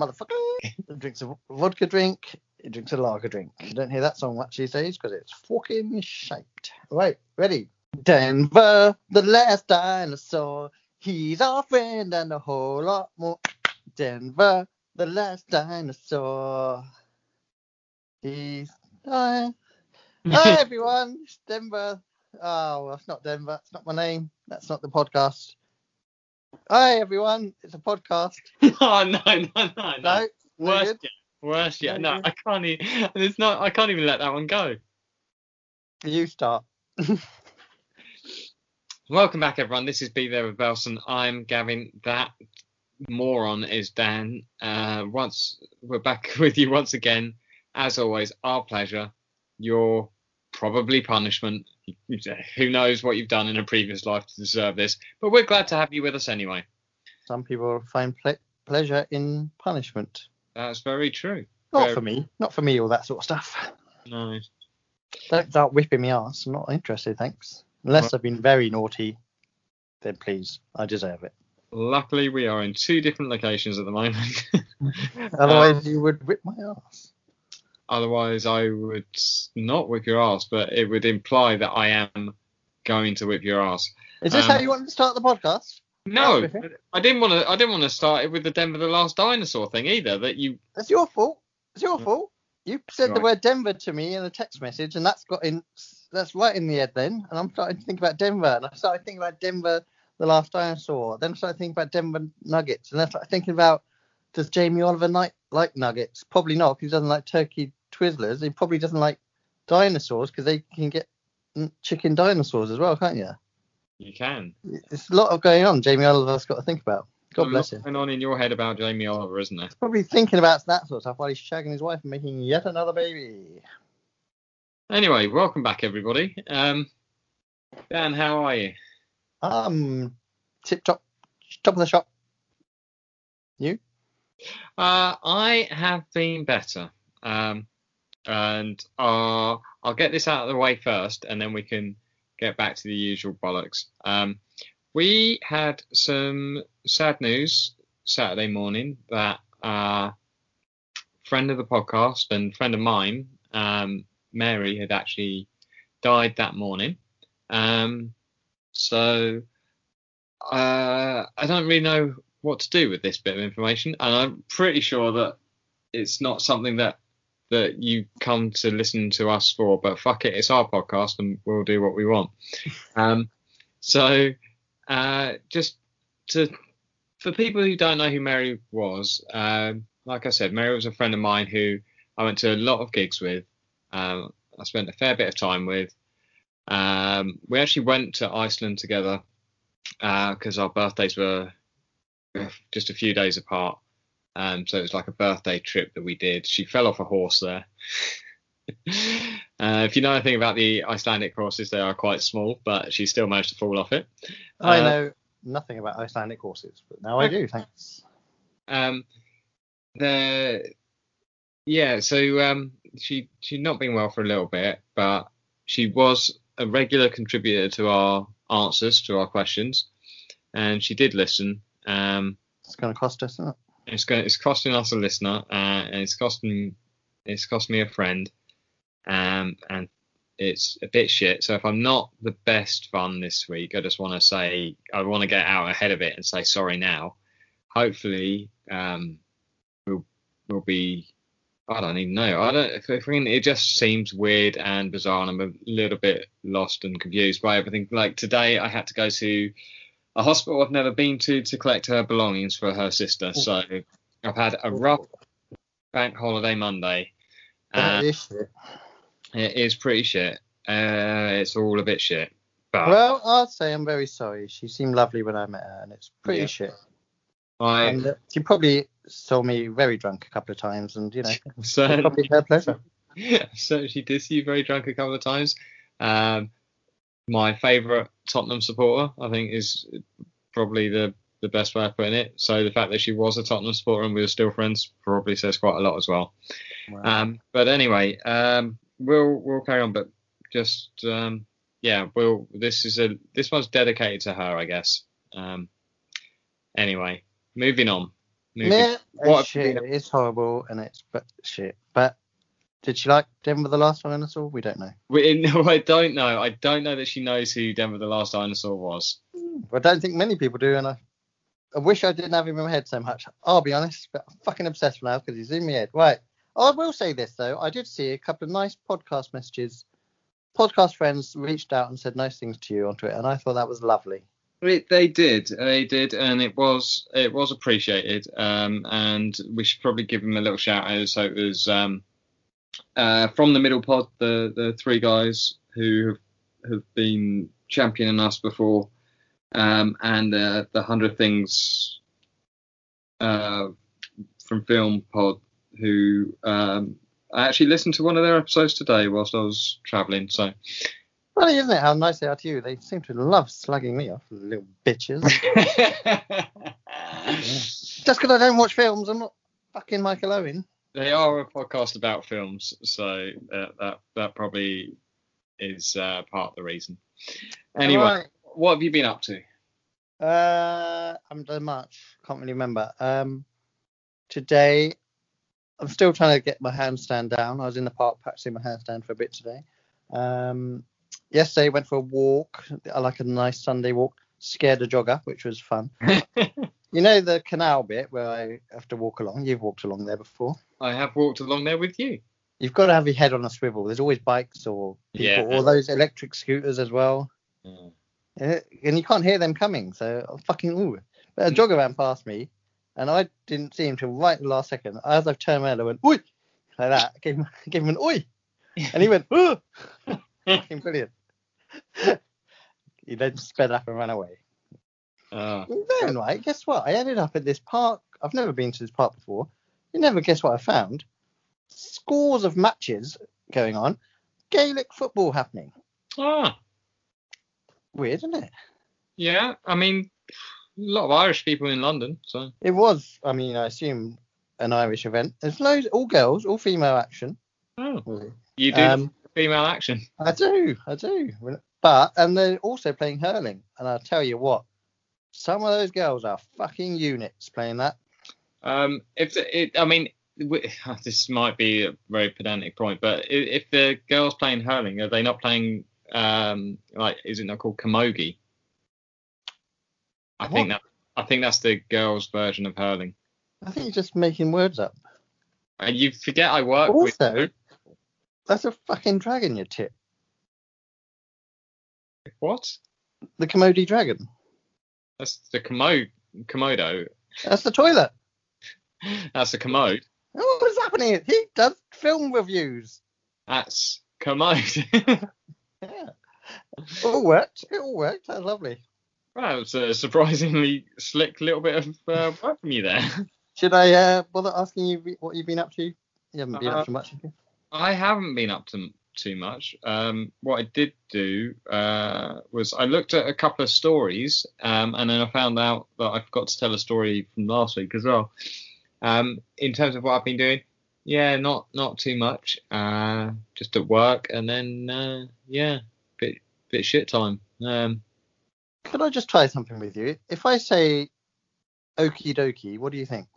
let's do this, motherfucker. drinks a vodka drink, he drinks a lager drink. You don't hear that song much these days because it's fucking shaped. Right, ready? Denver, the last dinosaur. He's our friend and a whole lot more. Denver, the last dinosaur. He's. Hi. Hi, everyone. It's Denver. Oh, well, it's not Denver. It's not my name. That's not the podcast. Hi, everyone. It's a podcast. oh no, no, no, no. No, Worst yet. Worst yet. No No. I can't even. it's not. I can't even let that one go. You start. Welcome back, everyone. This is Be There with Belson. I'm Gavin. That moron is Dan. Uh, once we're back with you once again. As always, our pleasure. Your probably punishment. Who knows what you've done in a previous life to deserve this? But we're glad to have you with us anyway. Some people find ple- pleasure in punishment. That's very true. Not Very- for me. Not for me, all that sort of stuff. No. Don't start whipping me ass. I'm not interested, thanks. Unless I've been very naughty, then please, I deserve it. Luckily, we are in two different locations at the moment. Otherwise, um, you would whip my ass. Otherwise, I would not whip your ass, but it would imply that I am going to whip your ass. Is this Um, how you want to start the podcast? No, I didn't want to. I didn't want to start it with the Denver the Last Dinosaur thing either. That you. That's your fault. It's your Mm. fault. You said the word Denver to me in a text message, and that's got in. That's right in the head then. And I'm starting to think about Denver, and I started thinking about Denver, the last dinosaur. Then I started thinking about Denver Nuggets, and then I started thinking about does Jamie Oliver Knight like nuggets? Probably not, because he doesn't like turkey Twizzlers. He probably doesn't like dinosaurs because they can get chicken dinosaurs as well, can't you? You can. There's a lot of going on. Jamie Oliver's got to think about. God There's a bless lot him. Going on in your head about Jamie Oliver, isn't there? Probably thinking about that sort of stuff while he's shagging his wife and making yet another baby. Anyway, welcome back, everybody. Um, Dan, how are you? Um, tip top, top of the shop. You? Uh, I have been better. Um, and uh, I'll get this out of the way first, and then we can get back to the usual bollocks. Um, we had some sad news Saturday morning that uh, friend of the podcast and friend of mine, um, Mary, had actually died that morning. Um, so uh, I don't really know what to do with this bit of information, and I'm pretty sure that it's not something that that you come to listen to us for. But fuck it, it's our podcast, and we'll do what we want. Um, so uh, just to for people who don't know who Mary was, um, like I said, Mary was a friend of mine who I went to a lot of gigs with. Um, I spent a fair bit of time with. Um, we actually went to Iceland together because our birthdays were just a few days apart. Um, so it was like a birthday trip that we did. She fell off a horse there. uh, if you know anything about the Icelandic horses, they are quite small, but she still managed to fall off it. I Uh, know nothing about Icelandic horses, but now I do. Thanks. Um, the yeah, so um, she she'd not been well for a little bit, but she was a regular contributor to our answers to our questions, and she did listen. Um, It's going to cost us, isn't it? It's going it's costing us a listener, uh, and it's costing it's cost me a friend, um, and it's a bit shit. So if I'm not the best fun this week, I just want to say I want to get out ahead of it and say sorry now. Hopefully, um, we'll we'll be. I don't even know. I don't. I think it just seems weird and bizarre, and I'm a little bit lost and confused by everything. Like today, I had to go to a hospital I've never been to to collect her belongings for her sister. So I've had a rough bank holiday Monday. That Uh, shit. it is pretty shit. Uh, it's all a bit shit. But Well, I'd say I'm very sorry. She seemed lovely when I met her, and it's pretty Yeah. shit. I And uh, she probably saw me very drunk a couple of times, and you know, certainly, probably her pleasure. so she did see you very drunk a couple of times. Um, my favourite Tottenham supporter, I think, is probably the the best way of putting it. So the fact that she was a Tottenham supporter and we were still friends probably says quite a lot as well. Wow. Um, but anyway, um, we'll we'll carry on. But just um, yeah, we'll this is a this one's dedicated to her, I guess. Um, anyway, moving on, movie. Yeah, What it's shit. been- It's horrible and it's but shit. Did she like Denver the Last Dinosaur? We don't know. We, no, I don't know. I don't know that she knows who Denver the Last Dinosaur was. I don't think many people do, and I, I wish I didn't have him in my head so much. I'll be honest, but I'm fucking obsessed with now because he's in my head. Right. I will say this though, I did see a couple of nice podcast messages. Podcast friends reached out and said nice things to you on Twitter, and I thought that was lovely. It, they did, they did, and it was it was appreciated. Um, and we should probably give them a little shout out. So it was um, uh, from the middle pod, the the three guys who have, have been championing us before, um, and uh, the hundred things uh, from film pod who um, I actually listened to one of their episodes today whilst I was travelling. So Funny, isn't it, how nice they are to you? They seem to love slugging me off, little bitches. Just because I don't watch films, I'm not fucking Michael Owen. They are a podcast about films, so uh, that that probably is uh, part of the reason. Anyway, Right. what have you been up to? Uh, I haven't done much. Can't really remember. Um, today, I'm still trying to get my handstand down. I was in the park practicing my handstand for a bit today. Um, yesterday, went for a walk. I like a nice Sunday walk. Scared a jogger, which was fun. You know the canal bit where I have to walk along. You've walked along there before. I have walked along there with you. You've got to have your head on a swivel. There's always bikes or people, Yeah. or those electric scooters as well. Uh, and you can't hear them coming. So I'm fucking ooh. But a Mm. jogger ran past me, and I didn't see him till right the last second. As I've turned around, I went oi, like that. I gave him, I gave him an oi, and he went ooh. fucking brilliant. he then sped up and ran away. Uh, then, right, guess what? I ended up at this park. I've never been to this park before. You never guess what I found? Scores of matches going on. Gaelic football happening. ah, Weird, isn't it? yeah. I mean, a lot of Irish people in London, so It was, I mean, I assume an Irish event. There's loads, all girls, all female action. oh, you do Um, female action. I do, I do. But, and they're also playing hurling. And I'll tell you what, some of those girls are fucking units playing that. Um, if it, I mean, this might be a very pedantic point, but if the girls playing hurling, are they not playing? Um, like, is it not called camogie? I think that I think that's the girls' version of hurling. I think you're just making words up. And you forget I work Also, with that's a fucking dragon, you tip. what? The Commodi dragon. That's the commode. Komodo. That's the toilet. That's the commode. Oh, what's happening? He does film reviews. That's commode. Yeah. It all worked. It all worked. That's lovely. Wow, it's a surprisingly slick little bit of uh, work from you there. Should I uh, bother asking you what you've been up to? You haven't been Uh, up to much. have you? I haven't been up to too much. Um, what I did do uh, was I looked at a couple of stories, um, and then I found out that I forgot to tell a story from last week as well. Um, in terms of what I've been doing, yeah, not not too much. Uh, just at work, and then uh, yeah, bit bit shit time. Um, Could I just try something with you? If I say okie dokie, what do you think?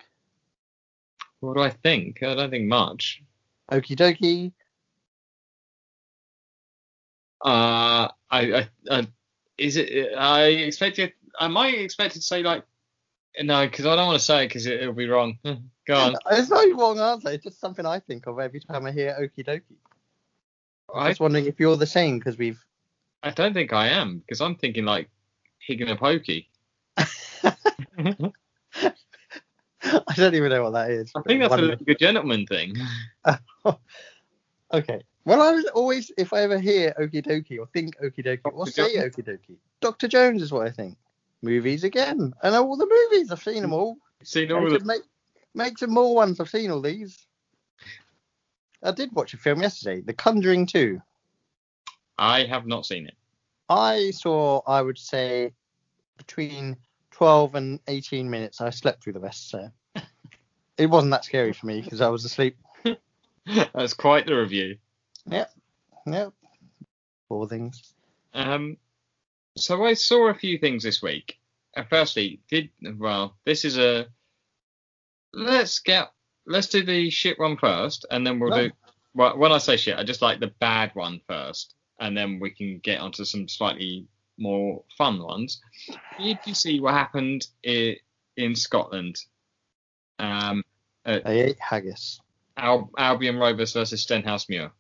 what do I think? I don't think much. Okie dokie. Uh, I, I, I is it? I expected. I might expect to say like no, because I don't want to say it because it, it'll be wrong. Go on. It's not a wrong answer. It's just something I think of every time I hear okie dokie. I was wondering if you're the same because we've. I don't think I am because I'm thinking like higging a pokey. I don't even know what that is. I think that's a good gentleman thing. Okay. Well, I was always, if I ever hear okie dokie or think okie dokie or say okie dokie, Dr. Jones is what I think. Movies again. I know all the movies. I've seen them all. Seen all should the make, make some more ones. I've seen all these. I did watch a film yesterday, The Conjuring 2. I have not seen it. I saw, I would say, between 12 and 18 minutes. I slept through the rest, so it wasn't that scary for me because I was asleep. That's quite the review. Yep. Yep. Four things. Um, so I saw a few things this week. Uh, firstly, did well. This is a let's get let's do the shit one first, and then we'll No. do. Well, when I say shit, I just like the bad one first, and then we can get onto some slightly more fun ones. Did you see what happened i- in Scotland? Um, I ate haggis. Al- Albion Rovers versus Stenhousemuir.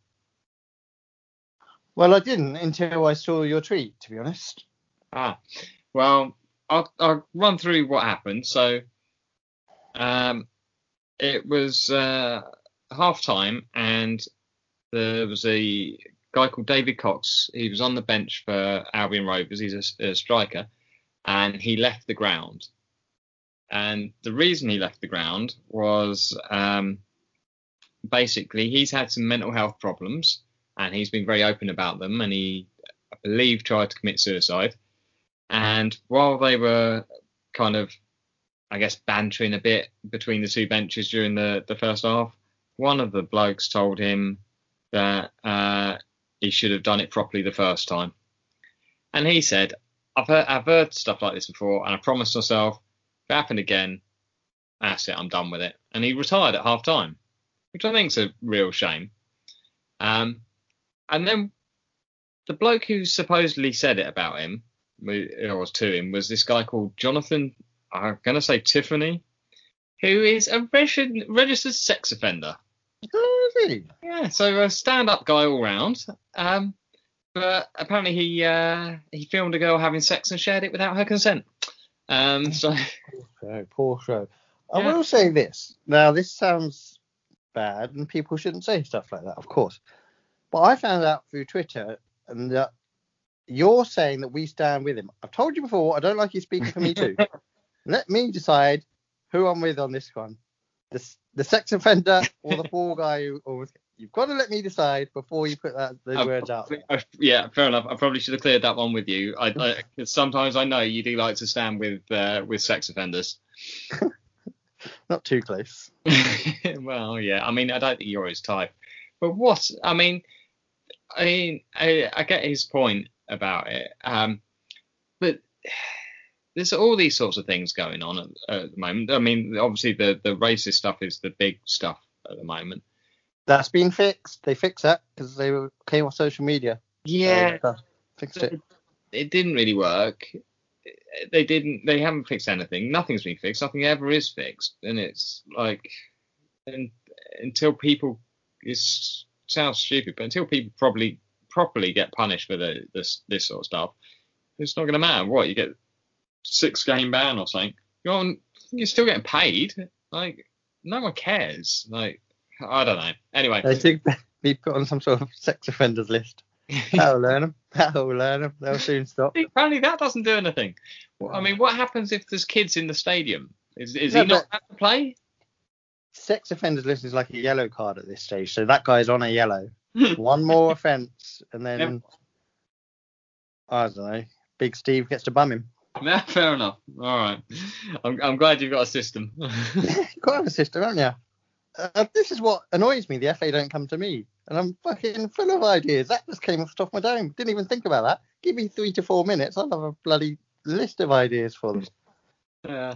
Well, I didn't until I saw your tweet, to be honest. Ah, well, I'll, I'll run through what happened. So, um, it was uh, half time, and there was a guy called David Cox. He was on the bench for Albion Rovers. He's a striker, and he left the ground. And the reason he left the ground was um, basically he's had some mental health problems, and he's been very open about them. And he, I believe, tried to commit suicide. And while they were kind of, I guess, bantering a bit between the two benches during the, the first half, one of the blokes told him that uh, he should have done it properly the first time. And he said, I've heard, I've heard stuff like this before, and I promised myself, if it happened again, that's it, I'm done with it. And he retired at half time, which I think is a real shame. Um, and then the bloke who supposedly said it about him, was to him, was this guy called Jonathan, I'm going to say Tiffany, who is a reg- registered sex offender. Oh, really? Yeah, so a stand-up guy all round. Um, but apparently he uh, he filmed a girl having sex and shared it without her consent. Um, so Poor show. Poor show. I Yeah. will say this. Now, this sounds bad, and people shouldn't say stuff like that, of course. But I found out through Twitter, and that you're saying that we stand with him. I've told you before. I don't like you speaking for me too. Let me decide who I'm with on this one. The, the sex offender or the poor guy who. Or, you've got to let me decide before you put that those words out. I- yeah, fair enough. I probably should have cleared that one with you. I, I sometimes I know you do like to stand with uh, with sex offenders. Not too close. well, yeah. I mean, I don't think you're his type. But what? I mean, I mean, I, I get his point about it. Um, but there's all these sorts of things going on at, at the moment. I mean, obviously the the racist stuff is the big stuff at the moment. That's been fixed. They fixed that because they were, came off social media. Yeah, So, fixed it. it didn't really work. They didn't. They haven't fixed anything. Nothing's been fixed. Nothing ever is fixed. And it's like, and until people, it sounds stupid, but until people probably properly get punished for the, this this sort of stuff, it's not going to matter. What you get six game ban or something. You're on, you're still getting paid. Like no one cares. Like I don't know. Anyway, They should be put on some sort of sex offenders list. That'll learn them. That'll learn them. They'll soon stop. Apparently that doesn't do anything. Well, I mean, what happens if there's kids in the stadium? Is, is No, he not allowed to play? Sex offenders list is like a yellow card at this stage. So that guy's on a yellow. One more offence, and then Yep. I don't know. Big Steve gets to bum him. Yeah, fair enough. All right. I'm, I'm glad you've got a system. You've got a system, haven't you? Uh, this is what annoys me. The FA don't come to me, and I'm fucking full of ideas. That just came off the top of my dome. Didn't even think about that. Give me three to four minutes. I'll have a bloody list of ideas for them. yeah.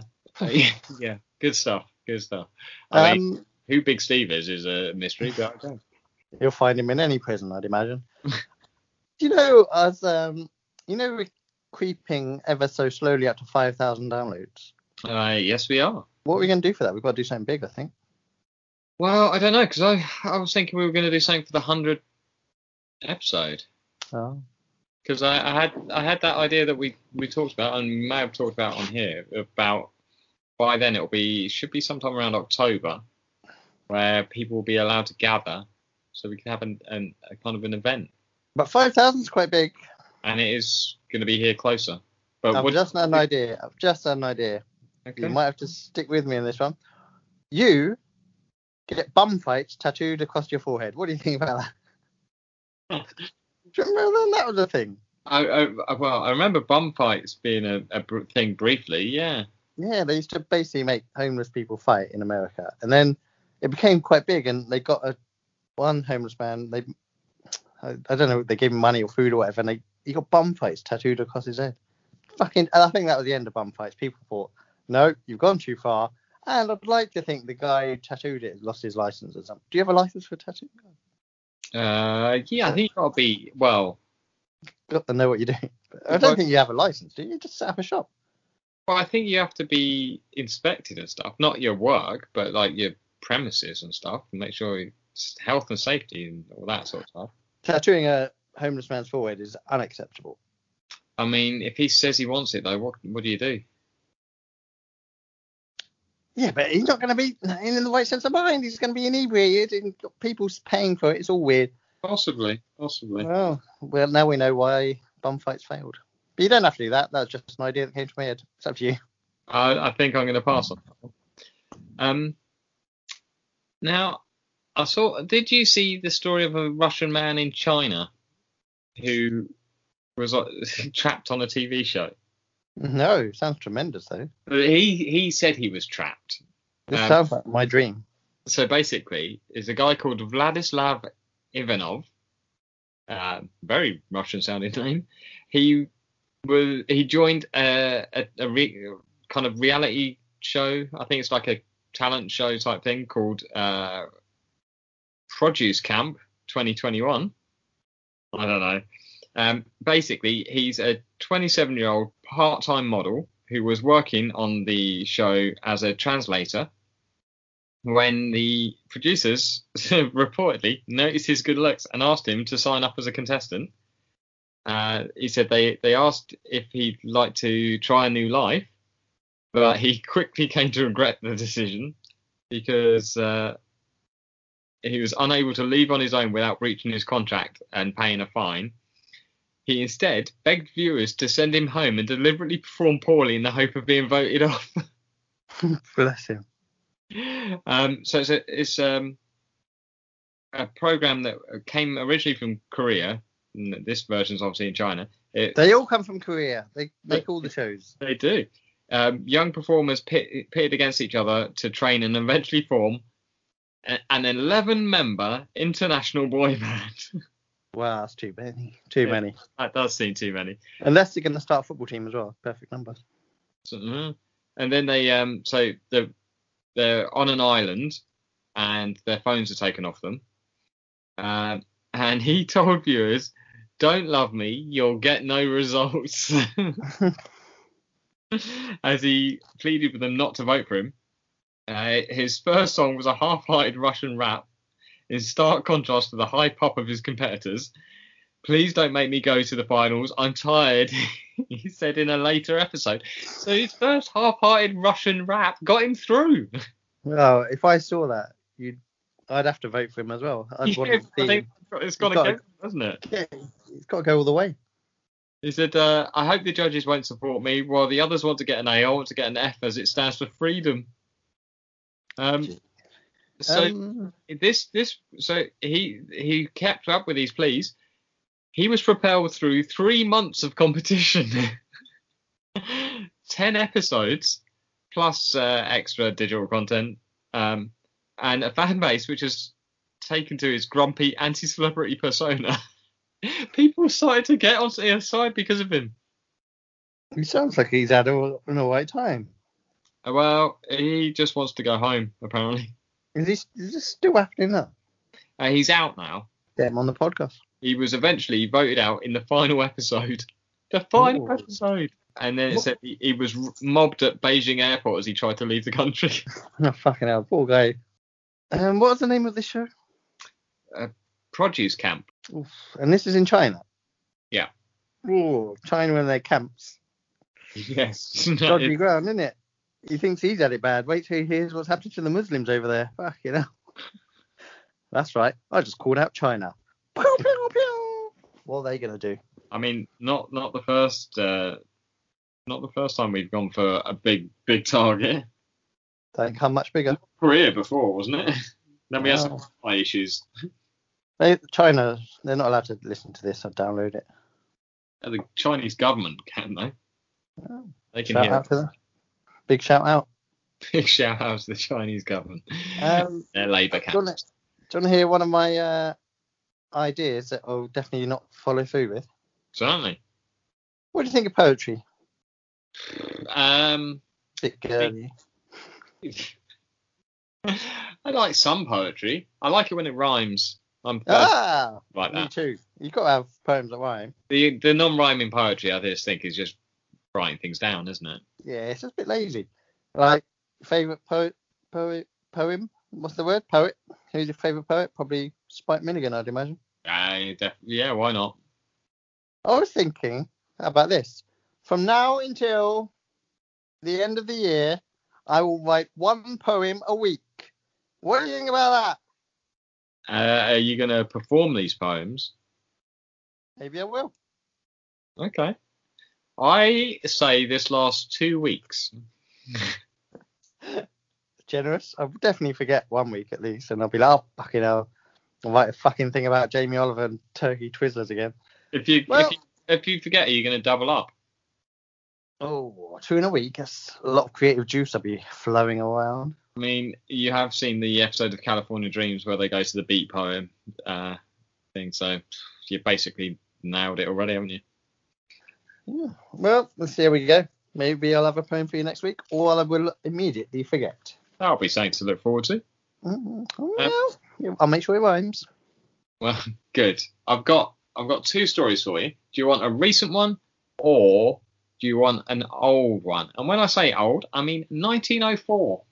yeah. Good stuff. Good stuff. I mean, Um, who Big Steve is is a mystery, but okay. You'll find him in any prison, I'd imagine. Do you know, as um, you know, we're creeping ever so slowly up to five thousand downloads. Uh, yes, we are. What are we going to do for that? We've got to do something big, I think. Well, I don't know because I I was thinking we were going to do something for the hundred episode. Oh. because I, I had I had that idea that we we talked about and may have talked about on here about by then it'll be it should be sometime around October where people will be allowed to gather so we can have an, an a kind of an event But five thousand is quite big. and it is going to be here closer. But I've what just had an idea. I've just had an idea. okay. You might have to stick with me in this one. You get bum fights tattooed across your forehead. What do you think about that? Do you remember when that was a thing? I, I, well, I remember bum fights being a, a br- thing briefly. Yeah. Yeah, they used to basically make homeless people fight in America, and then it became quite big, and they got a one homeless man. They, I, I don't know, they gave him money or food or whatever, and they he got bum fights tattooed across his head. Fucking, and I think that was the end of bum fights. People thought, no, you've gone too far, And I'd like to think the guy who tattooed it lost his license or something. Do you have a license for tattooing? Uh, yeah, I think you got to be well. Got to know what you're doing. I don't think you have a license, do you? You Just set up a shop. Well, I think you have to be inspected and stuff, not your work, but like your premises and stuff, and make sure health and safety and all that sort of stuff. Tattooing a homeless man's forehead is unacceptable. I mean, if he says he wants it though, what what do you do? Yeah, but he's not going to be in the right sense of mind. He's going to be inebriated and got people paying for it. It's all weird. Possibly, possibly. Well, well, now we know why bum fights failed. But you don't have to do that. That's just an idea that came to my head. It's up to you. I, I think I'm going to pass on that one. Um, now, I saw. Did you see the story of a Russian man in China who was uh, trapped on a TV show? No, sounds tremendous though. He he said he was trapped. This Um, sounds like my dream. So basically, is a guy called Vladislav Ivanov. Uh, very Russian sounding name. He was he joined a, a, a re, kind of reality show. I think it's like a talent show type thing called uh, Produce Camp 2021. I don't know. Um, basically, he's a 27 year old part time model who was working on the show as a translator when the producers reportedly noticed his good looks and asked him to sign up as a contestant. Uh, he said they, they asked if he'd like to try a new life, but he quickly came to regret the decision because uh, he was unable to leave on his own without breaching his contract and paying a fine. He instead begged viewers to send him home and deliberately perform poorly in the hope of being voted off. Bless him. um, so it's a, it's um, a program that came originally from Korea. And This version's obviously in China. It, They all come from Korea. They make all the shows. they do. Um, young performers pit, pitted against each other to train and eventually form a- an 11 member international boy band. Wow, that's too many. Too Yeah. many. that does seem too many. Unless they're going to start a football team as well. Perfect number. So, mhm. And then they um so the they're on an island and their phones are taken off them. Um, and he told viewers, "Don't love me, you'll get no results." As he pleaded with them not to vote for him. Uh, his first song was a half-hearted Russian rap, in stark contrast to the high pop of his competitors. Please don't make me go to the finals. I'm tired, he said in a later episode. So his first half-hearted Russian rap got him through. Well, if I saw that, you'd, I'd have to vote for him as well. I'd want Yeah, to I see it's got to go, doesn't it? Yeah, he's got to go all the way. He said, uh, "I hope the judges won't support me, while the others want to get an A. I want to get an F, as it stands for freedom." Um, so Um, this this so he he kept up with these pleas. He was propelled through three months of competition, ten episodes plus uh, extra digital content, um, and a fan base which has taken to his grumpy anti-celebrity persona. People started to get onto his side because of him. he sounds like he's had a, an all right time. Uh, Well, he just wants to go home. Apparently, Is this, is this still happening now? uh, he's out now. Get him on the podcast. he was eventually voted out in the final episode. The final Ooh. episode. And then it What- said he, he was mobbed at Beijing airport as he tried to leave the country. Oh, fucking hell, poor guy. Um, what was the name of this show? A produce camp. Oof. And this is in China. Yeah. Oh, China and their camps. Yes. Dodgy ground, isn't it? He thinks he's had it bad. Wait till he hears what's happened to the Muslims over there. Fuck you know. That's right. I just called out China. Pew, pew, pew. What are they gonna do? I mean, not not the first uh, not the first time we've gone for a big big target. Don't come much bigger. Korea before, wasn't it? then we had some supply issues. They, China, they're not allowed to listen to this. I'll download it. The Chinese government can though. Oh. They can Shout hear. out to them. Big shout out. Big shout out to the Chinese government. Um, Their Labour do you want to, do you want to hear one of my uh, ideas that I'll definitely not follow through with? Certainly. What do you think of poetry? Um, Bit girly. I like some poetry. I like it when it rhymes. I'm Ah, like me that. too. You've got to have poems that rhyme. The the non-rhyming poetry, I just think, is just writing things down, isn't it? Yeah, it's just a bit lazy. Like favorite poet, poet, poem. What's the word? Poet. Who's your favorite poet? Probably Spike Milligan, I'd imagine. I def- yeah, why not? I was thinking, about this? From now until the end of the year, I will write one poem a week. What do you think about that? Uh, are you going to perform these poems? Maybe I will. Okay. I say this last two weeks. Generous. I'll definitely forget one week at least, and I'll be like, oh, fucking hell. I'll write a fucking thing about Jamie Oliver and turkey twizzlers again. If you Well- if you, if you forget, are you going to double up? Oh, two in a week. That's a lot of creative juice I'll be flowing around. I mean, you have seen the episode of California Dreams where they go to the beat poem uh, thing, so you basically nailed it already, haven't you? Yeah. Well, let's see how we go. Maybe I'll have a poem for you next week, or I will immediately forget. That'll be something to look forward to. Mm, Well, yeah, I'll make sure it rhymes. Well, good. I've got I've got two stories for you. Do you want a recent one or do you want an old one? And when I say old, I mean 1904.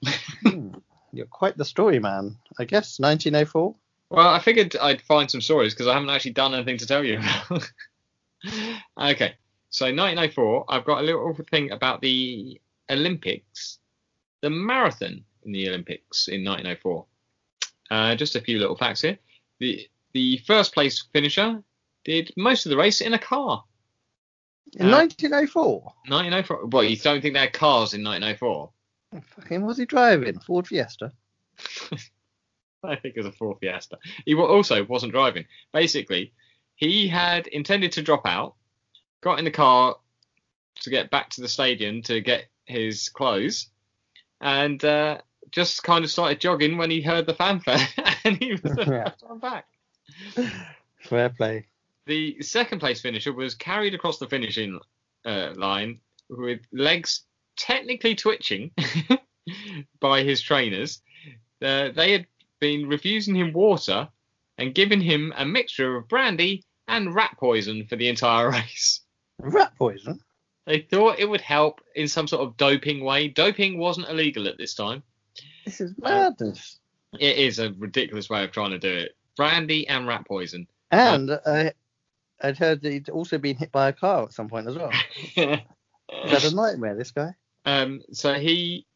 Hmm, You're quite the story man. I guess 1904. Well, I figured I'd find some stories because I haven't actually done anything to tell you. okay, so 1904, I've got a little thing about the Olympics, the marathon in the Olympics in 1904. Uh, just a few little facts here. The the first place finisher did most of the race in a car. In Uh, 1904. 1904. Well, you don't think they had cars in 1904? Fucking was he driving? Ford Fiesta. I think it was a Ford Fiesta. He also wasn't driving. Basically, he had intended to drop out, got in the car to get back to the stadium to get his clothes, and uh, just kind of started jogging when he heard the fanfare, and he was the Yeah. first one back. Fair play. The second place finisher was carried across the finishing uh, line with legs technically twitching by his trainers. Uh, they had been refusing him water and giving him a mixture of brandy and rat poison for the entire race. Rat poison. They thought it would help in some sort of doping way. Doping wasn't illegal at this time. This is madness. It is a ridiculous way of trying to do it. Brandy and rat poison. And uh, I'd heard that he'd also been hit by a car at some point as well. He's had a nightmare, this guy. Um, so he,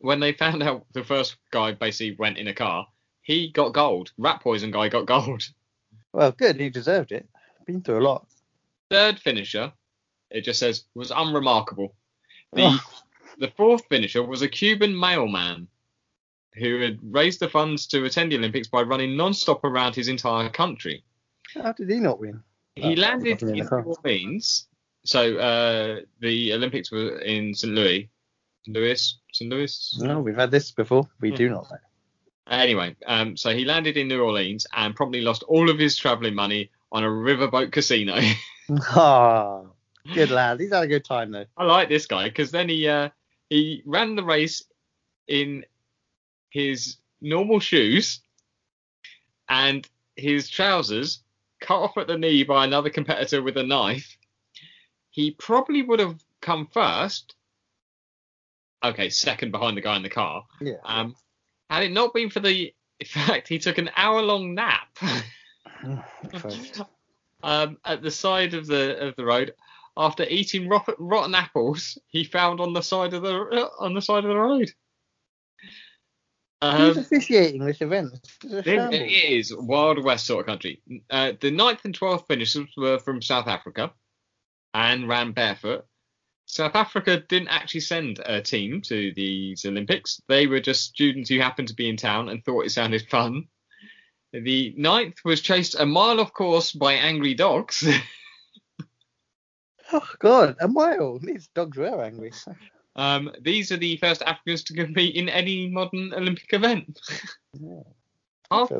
when they found out the first guy basically went in a car, he got gold. Rat poison guy got gold. Well, good. He deserved it. Been through a lot. Third finisher, it just says was unremarkable. The Oh, the fourth finisher was a Cuban mailman who had raised the funds to attend the Olympics by running non-stop around his entire country. how did he not win? He Oh, landed in in the car. New Orleans. So uh, the Olympics were in St. Louis. Louis, St. Louis. No, we've had this before. We do not know. Anyway, um, so he landed in New Orleans and promptly lost all of his travelling money on a riverboat casino. Ah, good lad. He's had a good time though. I like this guy because then he uh, he ran the race in his normal shoes and his trousers cut off at the knee by another competitor with a knife. He probably would have come first. Okay, second behind the guy in the car. Yeah. Um, had it not been for the fact he took an hour long nap um, at the side of the of the road after eating rot- rotten apples he found on the side of the uh, on the side of the road. Who's Um, officiating this event? This is it, it is Wild West sort of country. Uh, the ninth and twelfth finishers were from South Africa and ran barefoot. South Africa didn't actually send a team to these Olympics. They were just students who happened to be in town and thought it sounded fun. The ninth was chased a mile off course by angry dogs. Oh God, a mile. These dogs were angry. Um, these are the first Africans to compete in any modern Olympic event. Yeah. half,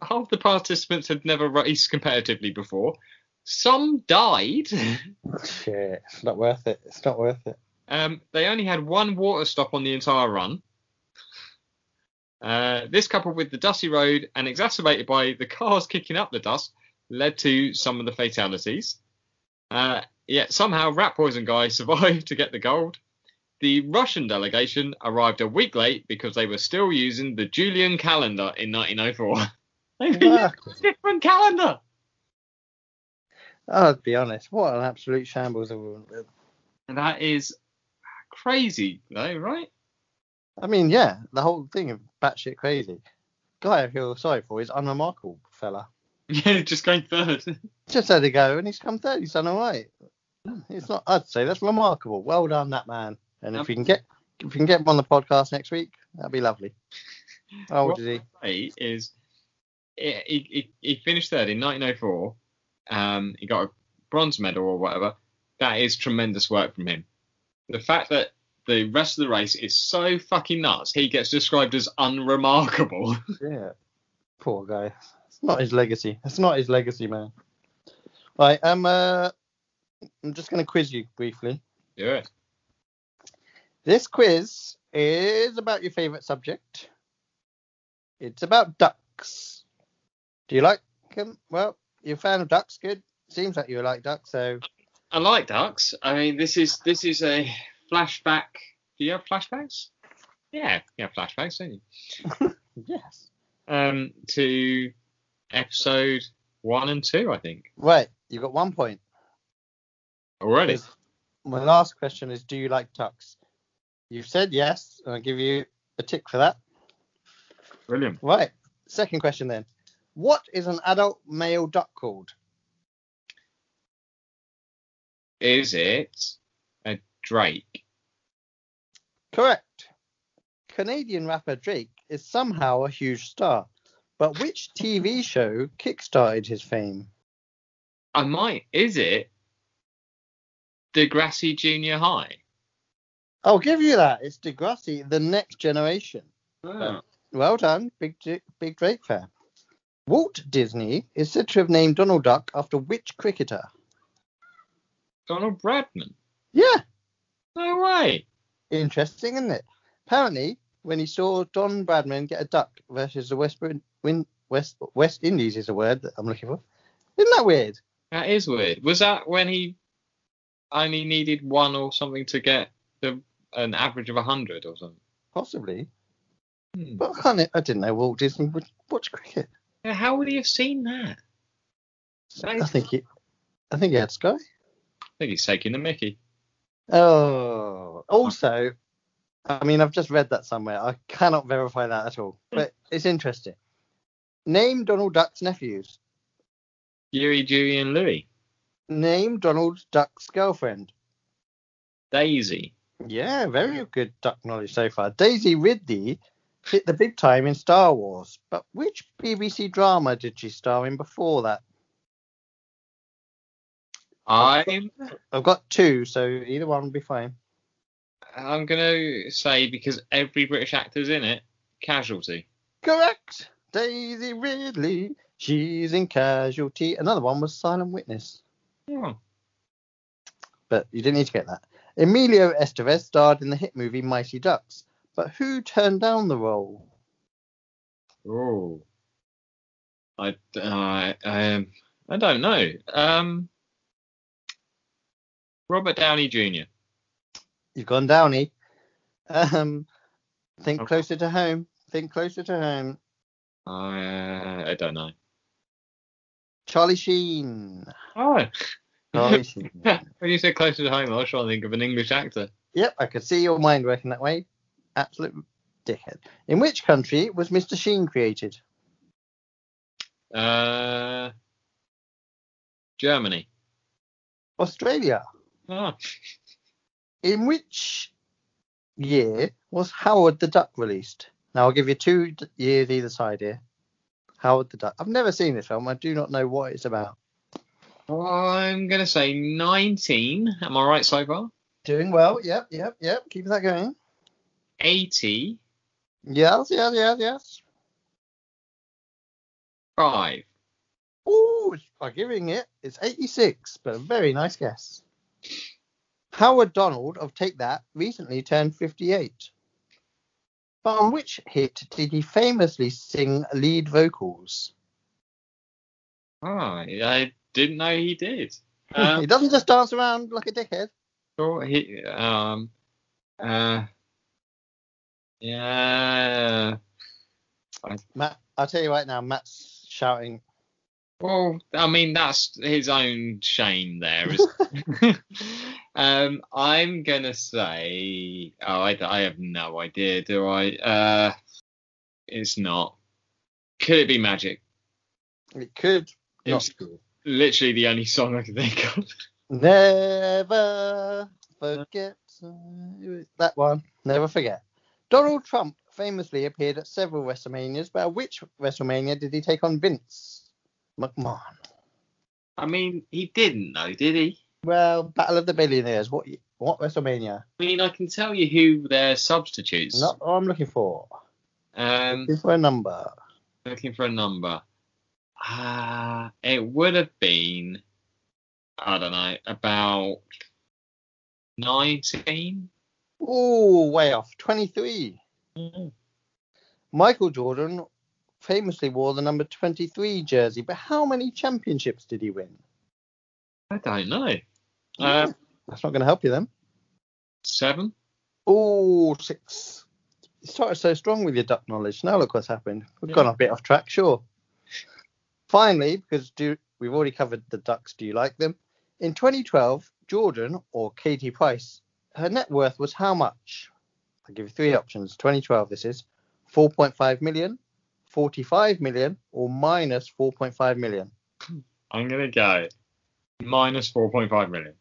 half the participants had never raced competitively before. Some died. Shit, it's not worth it. It's not worth it. Um, they only had one water stop on the entire run. Uh, this, coupled with the dusty road and exacerbated by the cars kicking up the dust, led to some of the fatalities. Uh, yet somehow Rat Poison Guy survived to get the gold. The Russian delegation arrived a week late because they were still using the Julian calendar in 1904. They Wow. a different calendar. I'll be honest. What an absolute shambles of a And that is crazy, though, right? I mean, yeah, the whole thing is batshit crazy. Guy I feel sorry for is unremarkable fella. Yeah, just going third. Just had to go and he's come third. He's done all right. It's not. I'd say that's remarkable. Well done, that man. And if we can get if we can get him on the podcast next week, that'd be lovely. Old What- is he? Is he, he, he finished third in 1904. Um, he got a bronze medal or whatever. That is tremendous work from him. The fact that the rest of the race is so fucking nuts, he gets described as unremarkable. Yeah. Poor guy. It's not his legacy. It's not his legacy, man. Right. Um. Uh, I'm just going to quiz you briefly. yeah. This quiz is about your favourite subject. It's about ducks. Do you like them? Well, you're a fan of ducks. Good. Seems like you like ducks. So I like ducks. I mean, this is this is a flashback. Do you have flashbacks? Yeah, you have flashbacks, don't you? yes. Um, to episode one and two, I think. Right. You got one point. Already. My last question is: Do you like ducks? You've said yes, and I'll give you a tick for that. Brilliant. Right. Second question then. What is an adult male duck called? Is it a Drake? Correct. Canadian rapper Drake is somehow a huge star, but which TV show kickstarted his fame? I might. Is it Degrassi Junior High? I'll give you that. It's Degrassi, the next generation. Oh. Well done, big big Drake fan. Walt Disney is said to have named Donald Duck after which cricketer? Donald Bradman. Yeah, No way. interesting, isn't it? Apparently, when he saw Don Bradman get a duck versus the West Win- West West Indies is a word that I'm looking for. Isn't that weird? That is weird. Was that when he only needed one or something to get the an average of hundred or something? Possibly, Hmm. but I. I didn't know Walt Disney would watch cricket. Yeah, How would he have seen that? That is- I think he, I think he had Sky. I think he's taking the Mickey. Oh, also, I mean, I've just read that somewhere. I cannot verify that at all, but it's interesting. Name Donald Duck's nephews. Huey, Dewey, and Louie. Name Donald Duck's girlfriend. Daisy. Yeah, very good duck knowledge so far. Daisy Ridley hit the big time in Star Wars, but which BBC drama did she star in before that? I'm I've got two, so either one will be fine. I'm gonna say because every British actor's in it. Casualty. Correct. Daisy Ridley. She's in Casualty. Another one was Silent Witness. Oh. but you didn't need to get that. Emilio Estevez starred in the hit movie Mighty Ducks, but who turned down the role? Oh. I, I, um, I don't know. Um, Robert Downey Jr. You've gone Downey. Um, think Okay. closer to home. Think closer to home. I, I don't know. Charlie Sheen. Oh. Charlie when you say closer to home, I was trying to think of an English actor. Yep, I could see your mind working that way. Absolute dickhead. In which country was Mr. Sheen created? Uh, Germany. Australia. Oh. In which year was Howard the Duck released? Now I'll give you two years either side here. Howard the Duck. I've never seen this film. I do not know what it's about. I'm gonna say 19. Am I right so far? Doing well. Yep, yep, yep. Keep that going. 80. Yes, yes, yes, yes. Five. Ooh, by giving it, it's 86, but a very nice guess. Howard Donald of Take That recently turned 58. But on which hit did he famously sing lead vocals? Ah, I didn't know he did. Um, he doesn't just dance around like a dickhead. sure, he, um, uh, yeah. Matt, I'll tell you right now, Matt's shouting. Well, I mean, that's his own shame there. Isn't um, I'm gonna say, oh, I, I have no idea, do I? Uh, it's not. Could it be magic? It could It not was be. Literally the only song I can think of. Never forget uh, that one. Never forget. Donald Trump famously appeared at several WrestleManias, but at which WrestleMania did he take on Vince McMahon? I mean, he didn't though, did he? Well, Battle of the Billionaires. What what WrestleMania? I mean, I can tell you who their substitutes. Not what I'm looking for. Um, Looking for a number. looking for a number. Ah, it would have been, I don't know, about 19? Oh, way off. 23. Michael Jordan famously wore the number 23 jersey, but how many championships did he win? I don't know. Um, That's not going to help you then. seven? Ooh, six. You started so strong with your duck knowledge. Now look what's happened. We've Yeah. gone a bit off track, sure. Finally, because do we've already covered the ducks, do you like them? In 2012, Jordan or Katie Price, her net worth was how much? I'll give you three options. 2012, this is 4.5 million, 45 million, or minus 4.5 million. I'm going to go minus 4.5 million.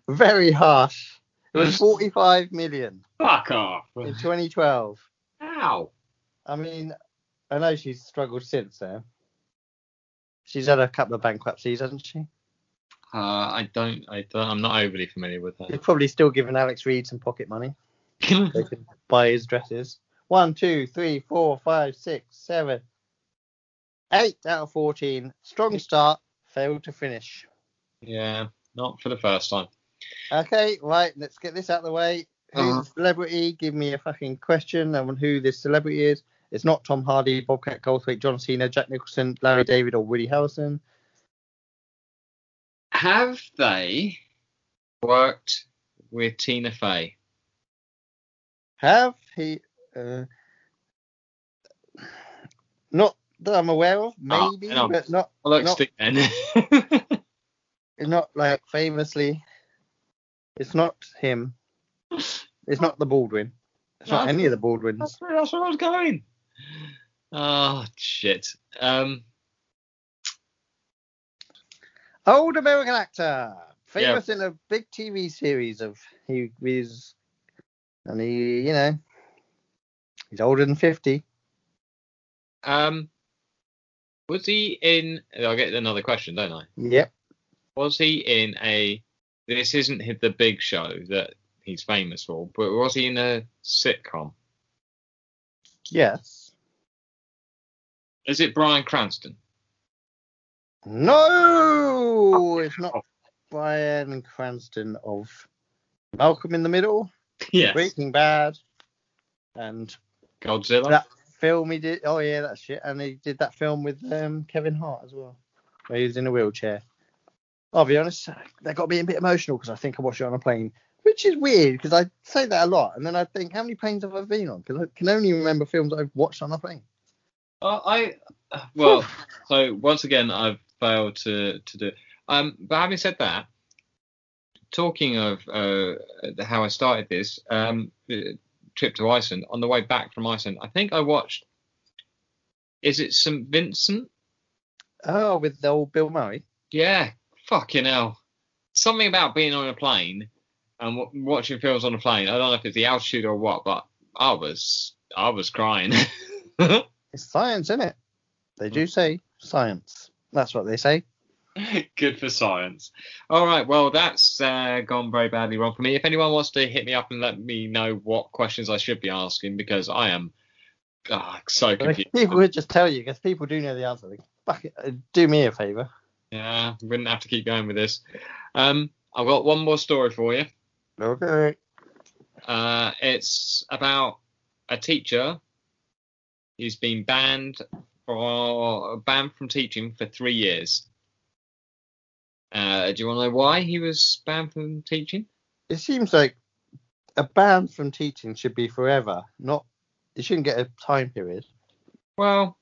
Very harsh. It was 45 million Fuck off. in 2012. How? I mean, I know she's struggled since then. She's had a couple of bankruptcies, hasn't she? Uh, I don't, I don't, I'm not overly familiar with You're probably still giving Alex Reid some pocket money. that. They could buy his dresses. One, two, three, four, five, six, seven, eight out of 14. Strong start, failed to finish. yeah, not for the first time. Okay, right, let's get this out of the way. Who's Uh-huh. celebrity? Give me a fucking question on who this celebrity is. It's not Tom Hardy, Bobcat Goldthwait, John Cena, Jack Nicholson, Larry David, or Woody Harrelson. Have they worked with Tina Fey? Have he? Uh, not that I'm aware of. Oh, Maybe, no. but not I like Not- stick not like famously. It's not him. It's not the Baldwin. It's not any of the Baldwins. that's, where, that's where I was going. Oh shit. Um, Old American actor, famous in a big TV series of he was, and he, you know, he's older than fifty. um, was he in? I'll get another question, don't I? Yep. Was he in a? This isn't the big show that he's famous for, but was he in a sitcom? Yes. Is it Bryan Cranston? No, it's not Bryan Cranston of Malcolm in the Middle, Yes. Breaking Bad, and Godzilla. that film he did. Oh yeah, that shit. And he did that film with um, Kevin Hart as well, where he was in a wheelchair. I'll be honest, that got me a bit emotional because I think I watched it on a plane, which is weird because I say that a lot, and then I think how many planes have I been on? Because I can only remember films I've watched on a plane. Uh, I well, so once again, I've failed to to do. Um, but having said that, talking of uh, how I started this um, trip to Iceland, on the way back from Iceland, I think I watched. Is it St Vincent? Oh, with the old Bill Murray. Yeah, fucking hell. Something about being on a plane and w- watching films on a plane. I don't know if it's the altitude or what, but I was I was crying. It's science, isn't it? They do say science. That's what they say. Good for science. All right, well, that's uh, gone very badly wrong for me. If anyone wants to hit me up and let me know what questions I should be asking, because I am ah, so confused. People would just tell you because people do know the answer. They, fuck it, uh, do me a favour. Yeah, we wouldn't have to keep going with this. Um, I've got one more story for you. Okay. Uh, it's about a teacher who's been banned for banned from teaching for three years. Uh, do you want to know why he was banned from teaching? It seems like a ban from teaching should be forever, not. You shouldn't get a time period. Well,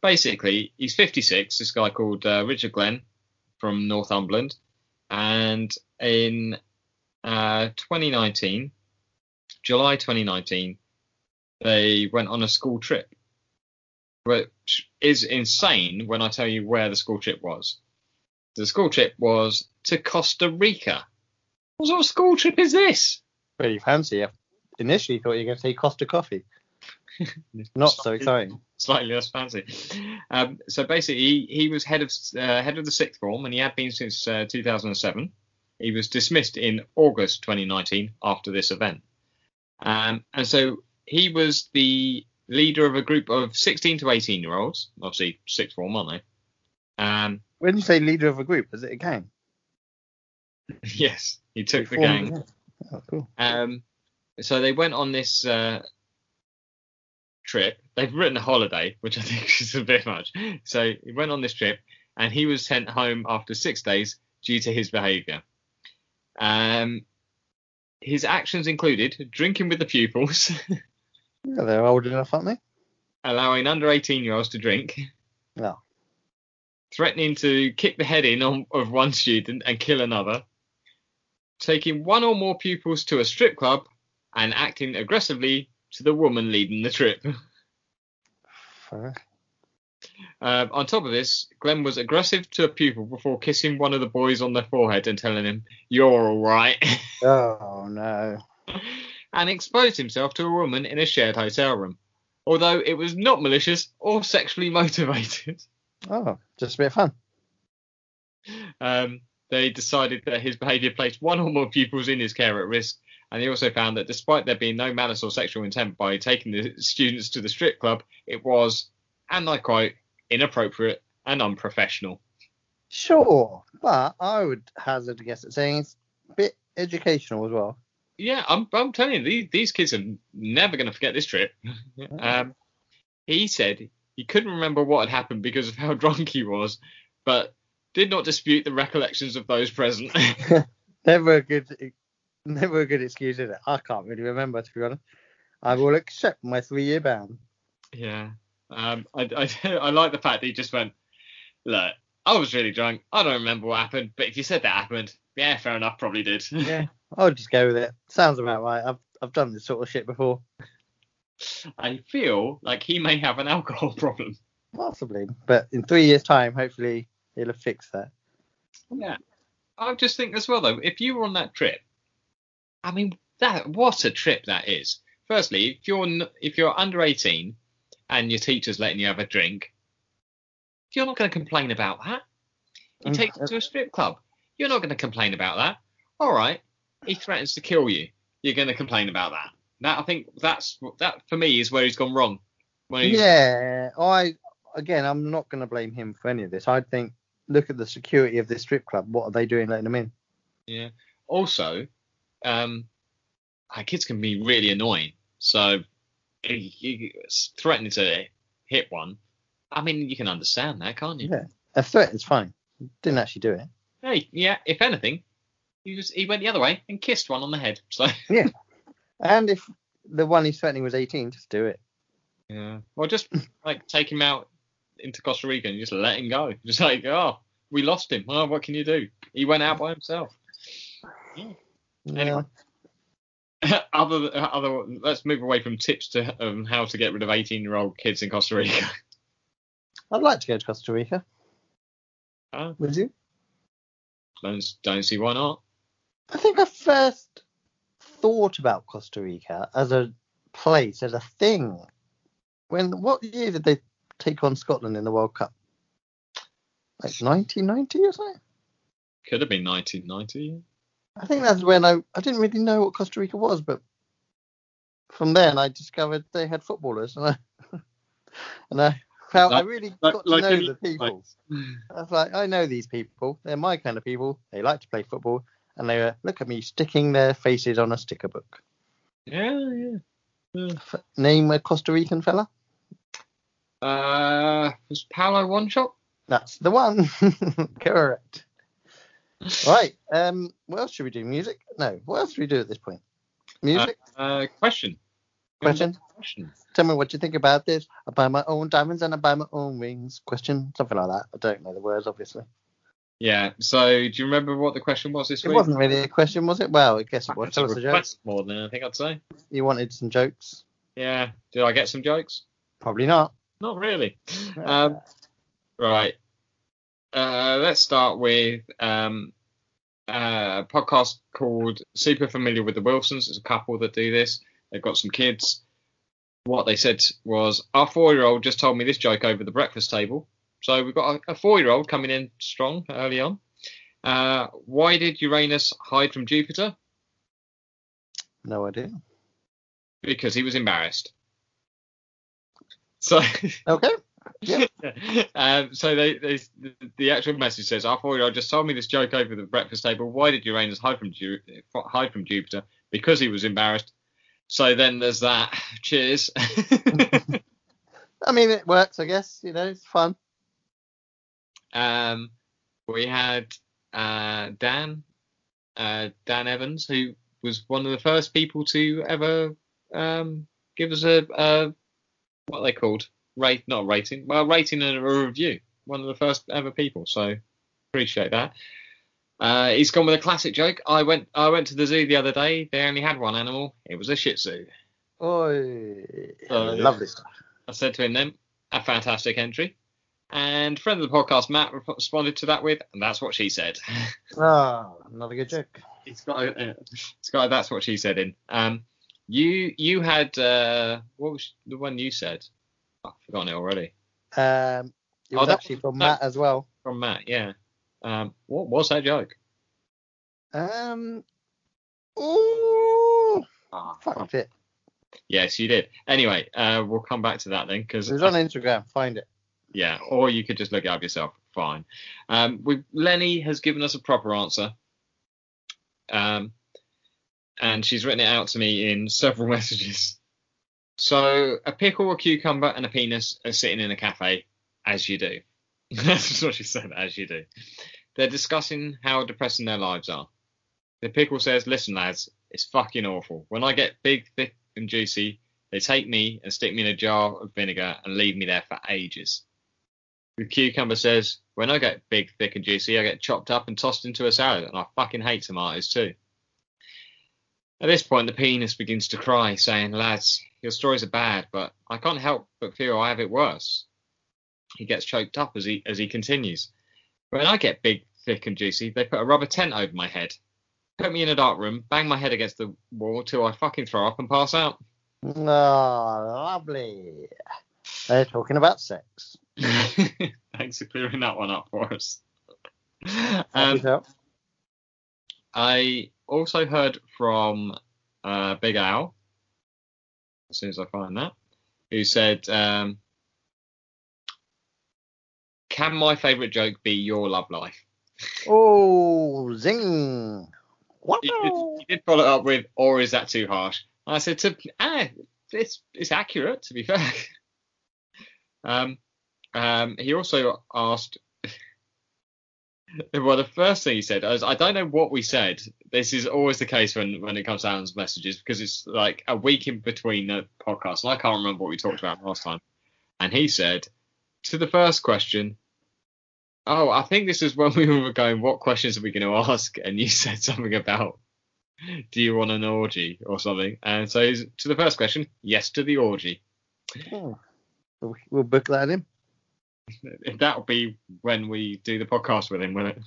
basically, he's 56. This guy called uh, Richard Glenn from Northumberland, and in uh, 2019, July 2019, they went on a school trip, which is insane when I tell you where the school trip was. The school trip was to Costa Rica. What sort of school trip is this? Pretty fancy. I initially thought you were going to say Costa Coffee. Not so exciting. Slightly less fancy. Um, so basically, he, he was head of uh, head of the sixth form, and he had been since uh, 2007. He was dismissed in August 2019 after this event, um, and so he was the leader of a group of 16 to 18 year olds, obviously sixth form, aren't they? Um, When you say leader of a group, is it a gang? yes, he took the gang. Oh, cool. Um, so they went on this uh, trip. They've written a holiday, which I think is a bit much. So he went on this trip, and he was sent home after six days due to his behaviour. Um, his actions included drinking with the pupils, Yeah, they're old enough, aren't they? allowing under 18 year olds to drink, No. threatening to kick the head in on, of one student and kill another, taking one or more pupils to a strip club, and acting aggressively to the woman leading the trip. Fuck. Um, on top of this, Glenn was aggressive to a pupil before kissing one of the boys on the forehead and telling him, You're alright, Oh no. And exposed himself to a woman in a shared hotel room, although it was not malicious or sexually motivated. Oh, just a bit of fun. Um, they decided that his behaviour placed one or more pupils in his care at risk, and they also found that despite there being no malice or sexual intent by taking the students to the strip club, it was, and I quote, inappropriate and unprofessional. Sure, but I would hazard a guess at saying it's a bit educational as well. Yeah, I'm, I'm telling you, these, these kids are never going to forget this trip. um, he said he couldn't remember what had happened because of how drunk he was, but did not dispute the recollections of those present. Never a good, never a good excuse, is it? I can't really remember to be honest. I will accept my three-year ban. yeah. Um, I, I, I like the fact that he just went, look, I was really drunk. I don't remember what happened, but if you said that happened, yeah, fair enough, probably did. Yeah, I'll just go with it. Sounds about right. I've I've done this sort of shit before. I feel like he may have an alcohol problem. Possibly, but in three years' time, hopefully he'll have fixed that. Yeah. I just think as well though, if you were on that trip, I mean that what a trip that is. Firstly, if you're if you're under 18 and your teacher's letting you have a drink, you're not going to complain about that. He Mm, takes you to a strip club. You're not going to complain about that. All right. He threatens to kill you. You're going to complain about that. That I think that's that for me is where he's gone wrong. He's, Yeah, I again, I'm not going to blame him for any of this. I think look at the security of this strip club. What are they doing letting them in? Yeah. Also, um, our kids can be really annoying. So, he, he, threatening to hit one. I mean, you can understand that, can't you? Yeah. A threat is fine. Didn't actually do it. Hey, yeah. If anything, he was he went the other way and kissed one on the head. So. Yeah, and if the one he's threatening was 18, just do it. Yeah. Well, just like take him out into Costa Rica and just let him go. Just like, oh, we lost him. Oh, what can you do? He went out by himself. Yeah. Anyway. other, other, let's move away from tips to um, how to get rid of 18-year-old kids in Costa Rica. I'd like to go to Costa Rica. Oh, Would you? don't, don't see why not. I think I first thought about Costa Rica as a place, as a thing. When what year did they take on Scotland in the World Cup? Like 1990 or something? Could have been 1990. I think that's when I I didn't really know what Costa Rica was, but from then I discovered they had footballers, and I and I felt I really like- got to like know any the people. I was like, I know these people. They're my kind of people. They like to play football, and they were look at me sticking their faces on a sticker book. Yeah, yeah. yeah. Name a Costa Rican fella. Uh, was Paulo Wanchope? That's the one. Correct. Right. Um. What else should we do? Music? No. What else should we do at this point? Music? Uh, question. Question? Question. Tell me what you think about this. I buy my own diamonds and I buy my own rings. Question? Something like that. I don't know the words, obviously. Yeah. So, do you remember what the question was this It week? It wasn't really a question, was it? Well, I guess it was. A Tell us a joke. request more than anything, I'd say. You wanted some jokes? Yeah. Did I get some jokes? Probably not. Not really. Um, Right. Uh, let's start with um, a podcast called Super Familiar with the Wilsons. It's a couple that do this. They've got some kids. What they said was, Our four year old just told me this joke over the breakfast table. So we've got a, a four year old coming in strong early on. Uh, why did Uranus hide from Jupiter? no idea. Because he was embarrassed. So. Okay. Yeah. um, so they, they, the actual message says, "Our four-year-old just told me this joke over the breakfast table. Why did Uranus hide from Ju- hide from Jupiter? Because he was embarrassed." So then there's that. Cheers. I mean, it works, I guess. You know, it's fun. um, we had uh, Dan, uh, Dan Evans, who was one of the first people to ever um, give us a, a what they called rate, not rating, well, rating and a review. One of the first ever people. So appreciate that. Uh, he's gone with a classic joke. I went I went to the zoo the other day. They only had one animal. It was a Shih Tzu. Oh, Uh, lovely stuff. I said to him then, a fantastic entry. And friend of the podcast, Matt, responded to that with, and that's what she said. Oh, another good joke. It's got, a, uh, it's got a that's what she said in. Um, you you had uh, what was the one you said? Oh, I've forgotten it already. Um, it Oh, was that- actually from that- Matt as well. From Matt, yeah. Um, what was that joke? Um, ooh, Ah, fucked it. yes, you did. Anyway, uh, we'll come back to that then, because It was on Instagram. Find it. yeah, or you could just look it up yourself. Fine. Um, we Lenny has given us a proper answer. Um, and she's written it out to me in several messages. So a pickle, a cucumber, and a penis are sitting in a cafe, as you do. That's what she said, as you do. They're discussing how depressing their lives are. The pickle says, "Listen, lads, it's fucking awful. When I get big, thick, and juicy, they take me and stick me in a jar of vinegar and leave me there for ages." The cucumber says, "When I get big, thick, and juicy, I get chopped up and tossed into a salad, and I fucking hate tomatoes too." At this point, the penis begins to cry, saying, Lads, your stories are bad, but I can't help but feel I have it worse. He gets choked up as he as he continues. When I get big, thick, and juicy, they put a rubber tent over my head, put me in a dark room, bang my head against the wall till I fucking throw up and pass out. Oh, lovely. They're talking about sex. Thanks for clearing that one up for us. Um. I also heard from uh, Big Al, as soon as I find that, who said, um, Can my favourite joke be your love life? Oh, zing. Wow. He did, he did follow it up with, Or is that too harsh? I said, to, ah, it's, it's accurate, to be fair. um, um, he also asked, well, the first thing he said was, I don't know what we said. This is always the case when, when it comes to messages because it's like a week in between the podcast, and I can't remember what we talked about last time. And he said, to the first question, Oh, I think this is when we were going, what questions are we going to ask? And you said something about, do you want an orgy or something? And so to the first question, yes to the orgy. Oh. We'll- We'll book that in. That'll be when we do the podcast with him, will it?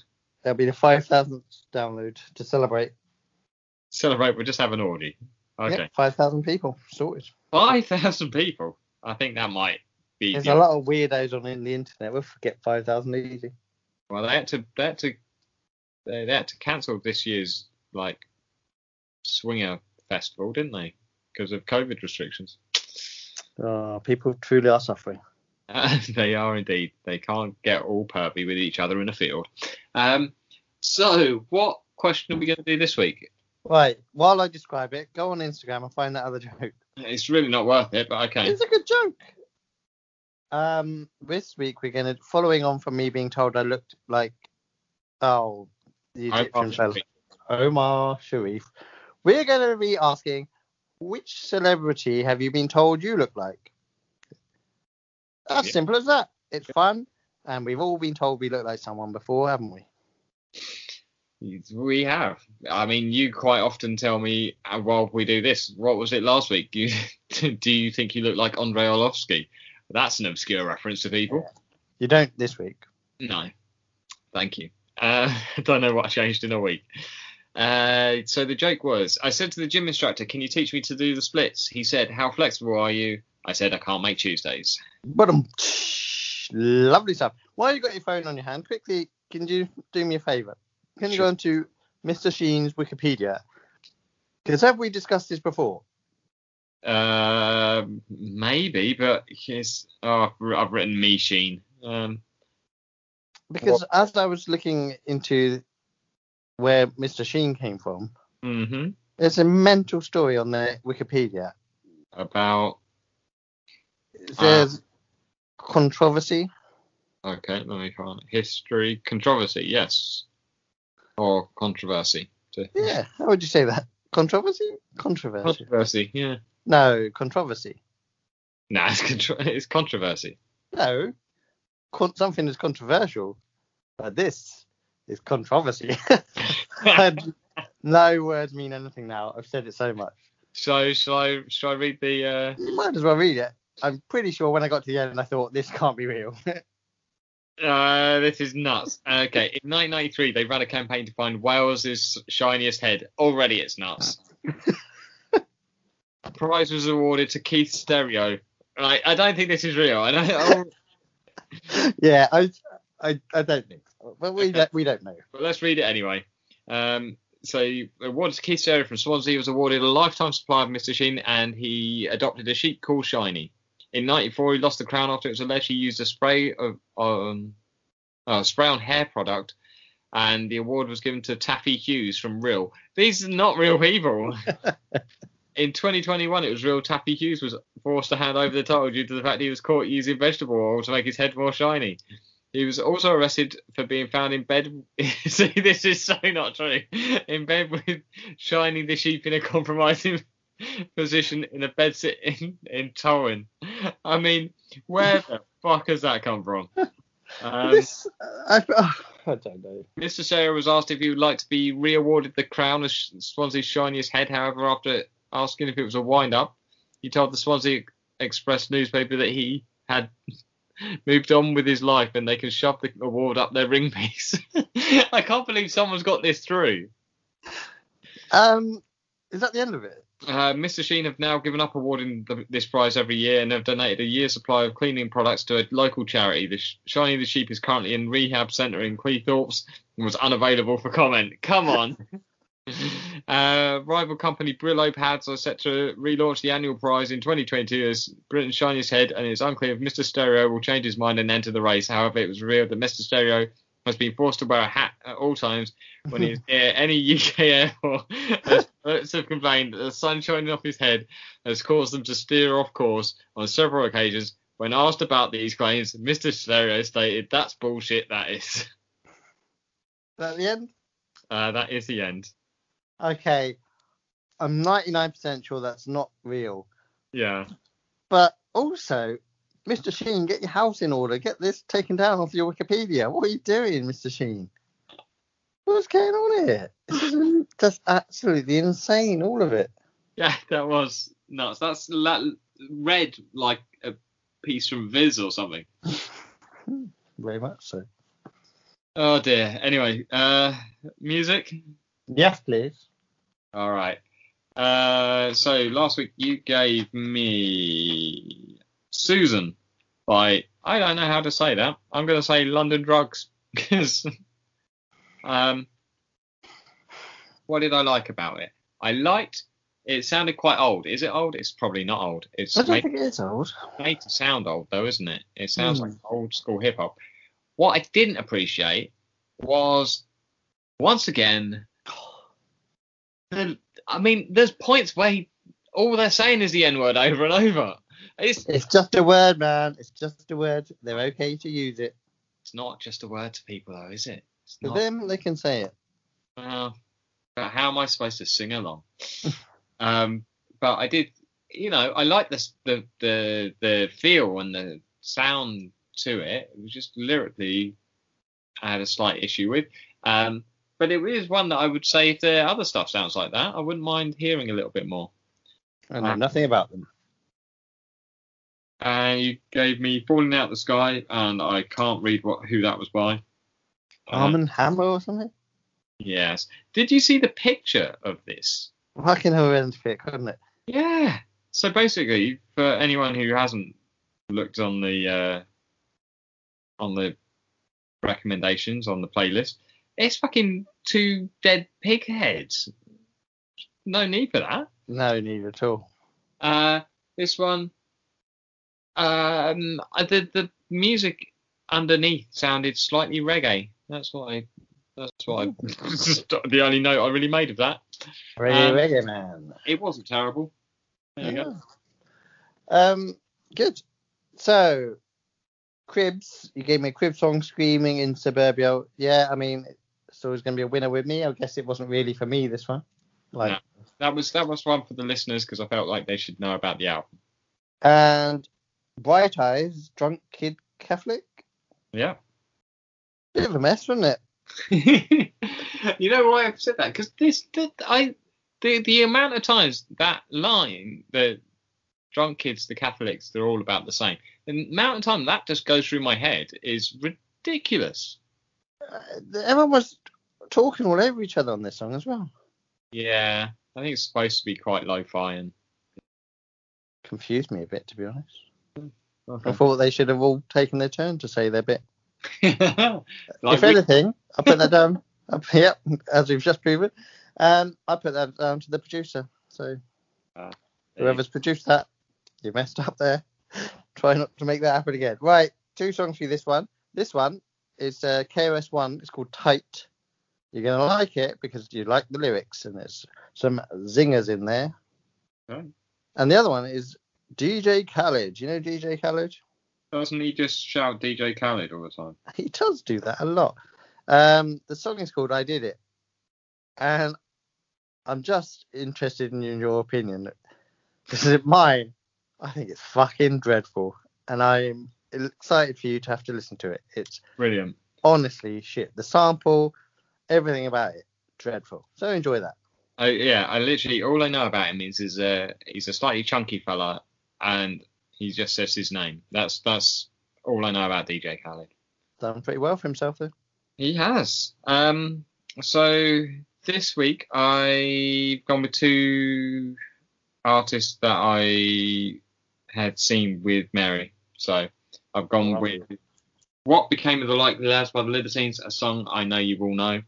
That'll be the 5,000th download to celebrate. Celebrate, we'll just have an orgy. Okay. Yep, 5,000 people. Sorted. 5,000 people. I think that might be. There's the- a lot of weirdos on in the internet. We'll forget 5,000 easy. Well, they had to, they had to, they, they had to cancel this year's, like, swinger festival, didn't they? Because of COVID restrictions. Oh, people truly are suffering. Uh, they are indeed. They can't get all pervy with each other in a field. Um, so, what question are we going to do this week? Right. While I describe it, go on Instagram and find that other joke. It's really not worth it, but okay. It's a good joke. Um, this week we're gonna following on from me being told I looked like oh the Egyptian fella Omar Sharif. We're gonna be asking which celebrity have you been told you look like? As Yeah. simple as that. It's fun, and we've all been told we look like someone before, haven't we? We have. I mean, you quite often tell me uh, while we do this. What was it last week? You, do you think you look like Andrei Arlovski? That's an obscure reference to people. You don't this week. No, thank you. Uh, I don't know what changed in a week. Uh, so the joke was, I said to the gym instructor, "Can you teach me to do the splits?" He said, "How flexible are you?" I said, "I can't make Tuesdays." But um, lovely stuff. While you got your phone on your hand, quickly, can you do me a favour? Can you Sure. go into Mr. Sheen's Wikipedia? Because have we discussed this before? Uh, maybe, but his. Oh, I've, written me Sheen. Um, Because as I was looking into where Mr. Sheen came from, mm-hmm. there's a mental story on their Wikipedia. About. There's says controversy. Okay, let me find it. History, controversy, yes, or controversy. Yeah, how would you say that? Controversy? Controversy. Controversy, yeah. No, controversy. Nah, it's, contro- it's controversy. No, con- something is controversial, but this is controversy. No words mean anything now. I've said it so much. so shall I? Shall I read the? Uh... You might as well read it. I'm pretty sure when I got to the end, I thought this can't be real. Uh, this is nuts. Okay, in 1993, they ran a campaign to find Wales's shiniest head. Already, it's nuts. Prize was awarded to Keith Stereo. Right, I don't think this is real. I don't. Yeah, I, I, I don't think, so. but we don't, we don't know. but let's read it anyway. Um, so, awarded to Keith Stereo from Swansea, he was awarded a lifetime supply of Mr. Sheen, and he adopted a sheep called Shiny. In '94, he lost the crown after it was alleged he used a spray of um, uh, spray on hair product, and the award was given to Taffy Hughes from Real. These are not real people. In 2021, it was real Taffy Hughes was forced to hand over the title due to the fact he was caught using vegetable oil to make his head more shiny. He was also arrested for being found in bed. See, this is so not true. In bed with Shiny the sheep in a compromising position in a bed sit in, in. I mean, where the fuck has that come from? Um, this, I, oh, I don't know. Mr. Sayer was asked if he would like to be re-awarded the crown as Swansea's shiniest head. However, after asking if it was a wind-up, he told the Swansea Express newspaper that he had moved on with his life and they can shove the award up their ring piece. I can't believe someone's got this through. Um, is that the end of it? Uh, Mr. Sheen have now given up awarding the, this prize every year and have donated a year's supply of cleaning products to a local charity. The Sh- Shiny the Sheep is currently in rehab centre in Cleethorpes and was unavailable for comment. Come on. uh, rival company Brillo Pads are set to relaunch the annual prize in 2022 as Britain's shiniest head, and it's unclear if Mr. Stereo will change his mind and enter the race. However, it was revealed that Mr. Stereo has been forced to wear a hat at all times when he is near any UK airport. As Experts have complained that the sun shining off his head has caused them to steer off course on several occasions. When asked about these claims, Mr. Stereo stated, "That's bullshit. That is." Is that the end? Uh, that is the end. Okay. I'm 99% sure that's not real. Yeah. But also, Mr. Sheen, get your house in order. Get this taken down off your Wikipedia. What are you doing, Mr. Sheen? What's going on here? This is just absolutely insane, all of it. Yeah, that was nuts. That's la- read like a piece from Viz or something. Very much so. Oh dear. Anyway, uh, music. Yes, please. All right. Uh, so last week you gave me Susan by I don't know how to say that. I'm going to say London Drugs because um, what did I like about it? I liked it sounded quite old. Is it old? It's probably not old. It's I don't made, think it is old. made to sound old though, isn't it? It sounds Hmm. like old school hip hop. What I didn't appreciate was once again the, I mean, there's points where he, all they're saying is the N word over and over. It's It's just a word, man. It's just a word. They're okay to use it. it's not just a word to people though, is it? It's For not. them, they can say it. Well, but how am I supposed to sing along? um, but I did, you know, I like this the the the feel and the sound to it. It was just lyrically, I had a slight issue with. Um, but it is one that I would say if the other stuff sounds like that, I wouldn't mind hearing a little bit more. I know Ah. nothing about them. And you gave me Falling Out the Sky, and I can't read what who that was by. Uh, Arm Hammer or something? yes. Did you see the picture of this? Fucking horrific, couldn't it? Yeah. So basically, for anyone who hasn't looked on the uh, on the recommendations on the playlist, it's fucking two dead pig heads. No need for that. No need at all. Uh, this one, um, the the music underneath sounded slightly reggae. That's what I. That's what I. the only note I really made of that. Reggae, Um, reggae man. It wasn't terrible. There you go. Yeah. Um, good. So, Cribs, you gave me a crib song, Screaming in Suburbia. Yeah, I mean, it's always going to be a winner with me. I guess it wasn't really for me, this one. Like, No. That was that was one for the listeners because I felt like they should know about the album. And Bright Eyes, Drunk Kid Catholic. Yeah. Bit of a mess, wasn't it? you know why I've said that? Because this, the, I, the the amount of times that line, the drunk kids, the Catholics, they're all about the same. The amount of time that just goes through my head is ridiculous. Uh, everyone was talking all over each other on this song as well. Yeah, I think it's supposed to be quite lo-fi and. Confused me a bit, to be honest. I thought they should have all taken their turn to say their bit. like if we- anything, I put that down. Up, yep, as we've just proven. Um, I put that down to the producer. So whoever's produced that, you messed up there. Try not to make that happen again. Right, two songs for you this one. This one is uh, KRS-One. It's called Tight. You're gonna like it because you like the lyrics and there's some zingers in there. Right. And the other one is DJ Khaled. You know DJ Khaled? Doesn't he just shout DJ Khaled all the time? He does do that a lot. Um, the song is called "I Did It," and I'm just interested in your opinion. This is mine. I think it's fucking dreadful, and I'm excited for you to have to listen to it. It's Brilliant. honestly shit. The sample, everything about it, dreadful. So enjoy that. Yeah, I literally all I know about him is is uh, he's a slightly chunky fella and he just says his name. That's that's all I know about DJ Khaled. Done pretty well for himself though. He has. Um, so this week I've gone with two artists that I had seen with Mary. So I've gone with What Became of the Likely Lads by the Libertines, a song I know you all know.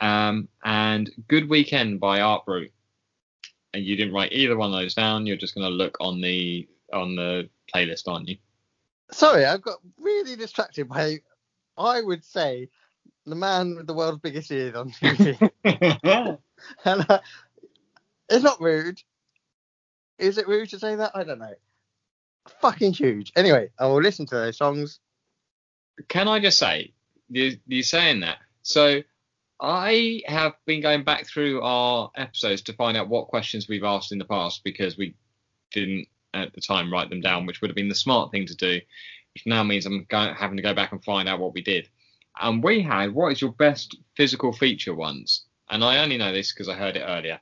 Um, and Good Weekend by Art Brut. And you didn't write either one of those down. You're just going to look on the on the playlist, aren't you? Sorry, I've got really distracted by. I would say the man with the world's biggest ears on TV. and uh, it's not rude. Is it rude to say that? I don't know. Fucking huge. Anyway, I will listen to those songs. can I just say, you, you're saying that. So I have been going back through our episodes to find out what questions we've asked in the past because we didn't at the time write them down, which would have been the smart thing to do. Which now means I'm going, having to go back and find out what we did. And we had what is your best physical feature ones? And I only know this because I heard it earlier.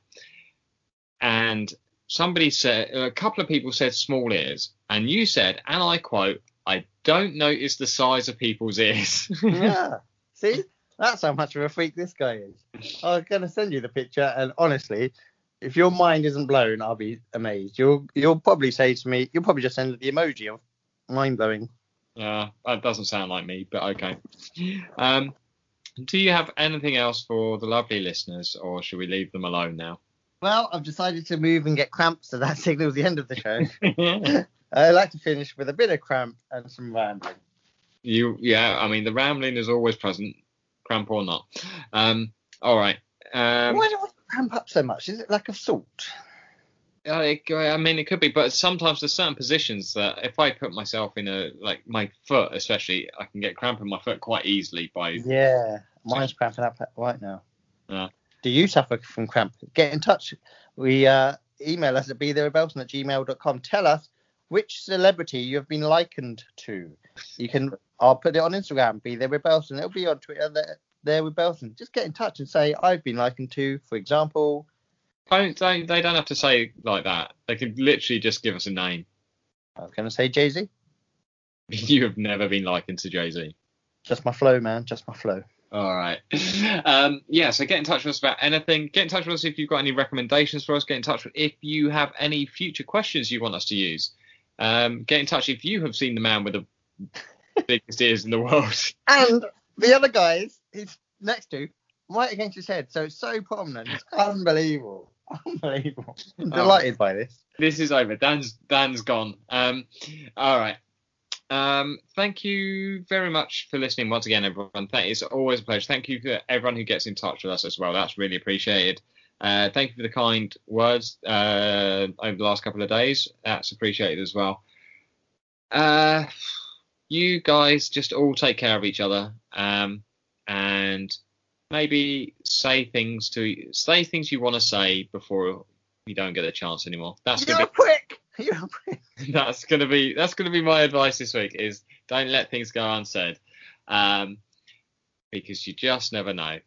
And somebody said, a couple of people said small ears, and you said, and I quote, I don't notice the size of people's ears. Yeah. See? That's how much of a freak this guy is. I was going to send you the picture, and honestly, if your mind isn't blown, I'll be amazed. You'll you'll probably say to me, you'll probably just send the emoji of mind blowing. Uh, that doesn't sound like me, but okay. Um, do you have anything else for the lovely listeners, or should we leave them alone now? Well, I've decided to move and get cramps, so that signals the end of the show. I like to finish with a bit of cramp and some rambling. you, yeah, I mean the rambling is always present, cramp or not. Um, all right. Um, Why do we cramp up so much? Is it lack of salt? Uh, I mean, it could be, but sometimes there's certain positions that if I put myself in a like my foot, especially, I can get cramp in my foot quite easily by. Yeah, mine's cramping up right now. Yeah. Do you suffer from cramp? Get in touch. We uh, email us at bethererebelson at gmail.com. Tell us which celebrity you have been likened to. You can. I'll put it on Instagram. Be there with Belson. It'll be on Twitter. There, there with Belson. Just get in touch and say I've been likened to, for example. Don't, don't they don't have to say like that. They can literally just give us a name. I was going to say Jay Z. You have never been likened to Jay Z. Just my flow, man. Just my flow. All right. Um, yeah, so get in touch with us about anything. Get in touch with us if you've got any recommendations for us. Get in touch with if you have any future questions you want us to use. Um, get in touch if you have seen the man with the biggest ears in the world. And the other guys he's next to, right against his head. So it's so prominent. It's unbelievable. Unbelievable. I'm delighted by this. This is over. Dan's Dan's gone. Um, all right. Um, thank you very much for listening once again, everyone. That is always a pleasure. Thank you for everyone who gets in touch with us as well. That's really appreciated. Uh, thank you for the kind words uh, over the last couple of days. That's appreciated as well. Uh, you guys just all take care of each other um, and maybe say things to say things you want to say before you don't get a chance anymore. That's gonna a prick. You're a prick. be that's gonna be that's gonna be my advice this week is don't let things go unsaid, um, because you just never know.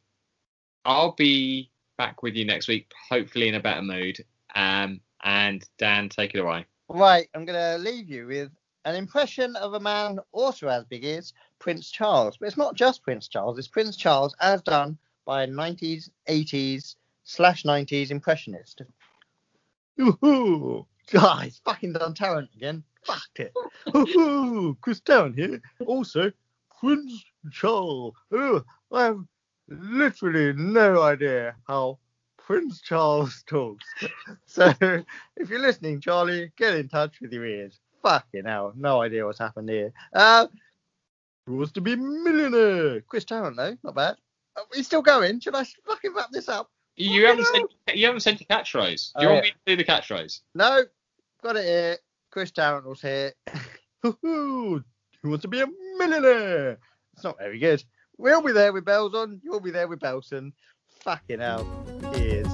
I'll be back with you next week, hopefully in a better mood. Um, and Dan, take it away. Right, I'm going to leave you with an impression of a man also as big as Prince Charles. But it's not just Prince Charles, it's Prince Charles as done by a 90s, 80s, slash 90s impressionist. Ooh, guys, fucking done Tarrant again. Fucked it. Ooh, Chris Tarrant here. Also, Prince Charles. Ooh, I have literally no idea how Prince Charles talks. So if you're listening, Charlie, get in touch with your ears. Fucking hell, no idea what's happened here. Uh, who wants to be a millionaire? Chris Tarrant, though, not bad. Are we still going? Should I fucking wrap this up? You haven't said you haven't said your catchphrase. Do you Oh, want yeah. me to do the catchphrase? No, got it here. Chris Tarrant was here. Who wants to be a millionaire? It's not very good. We'll be there with bells on. You'll be there with Belson. Fucking hell. Cheers.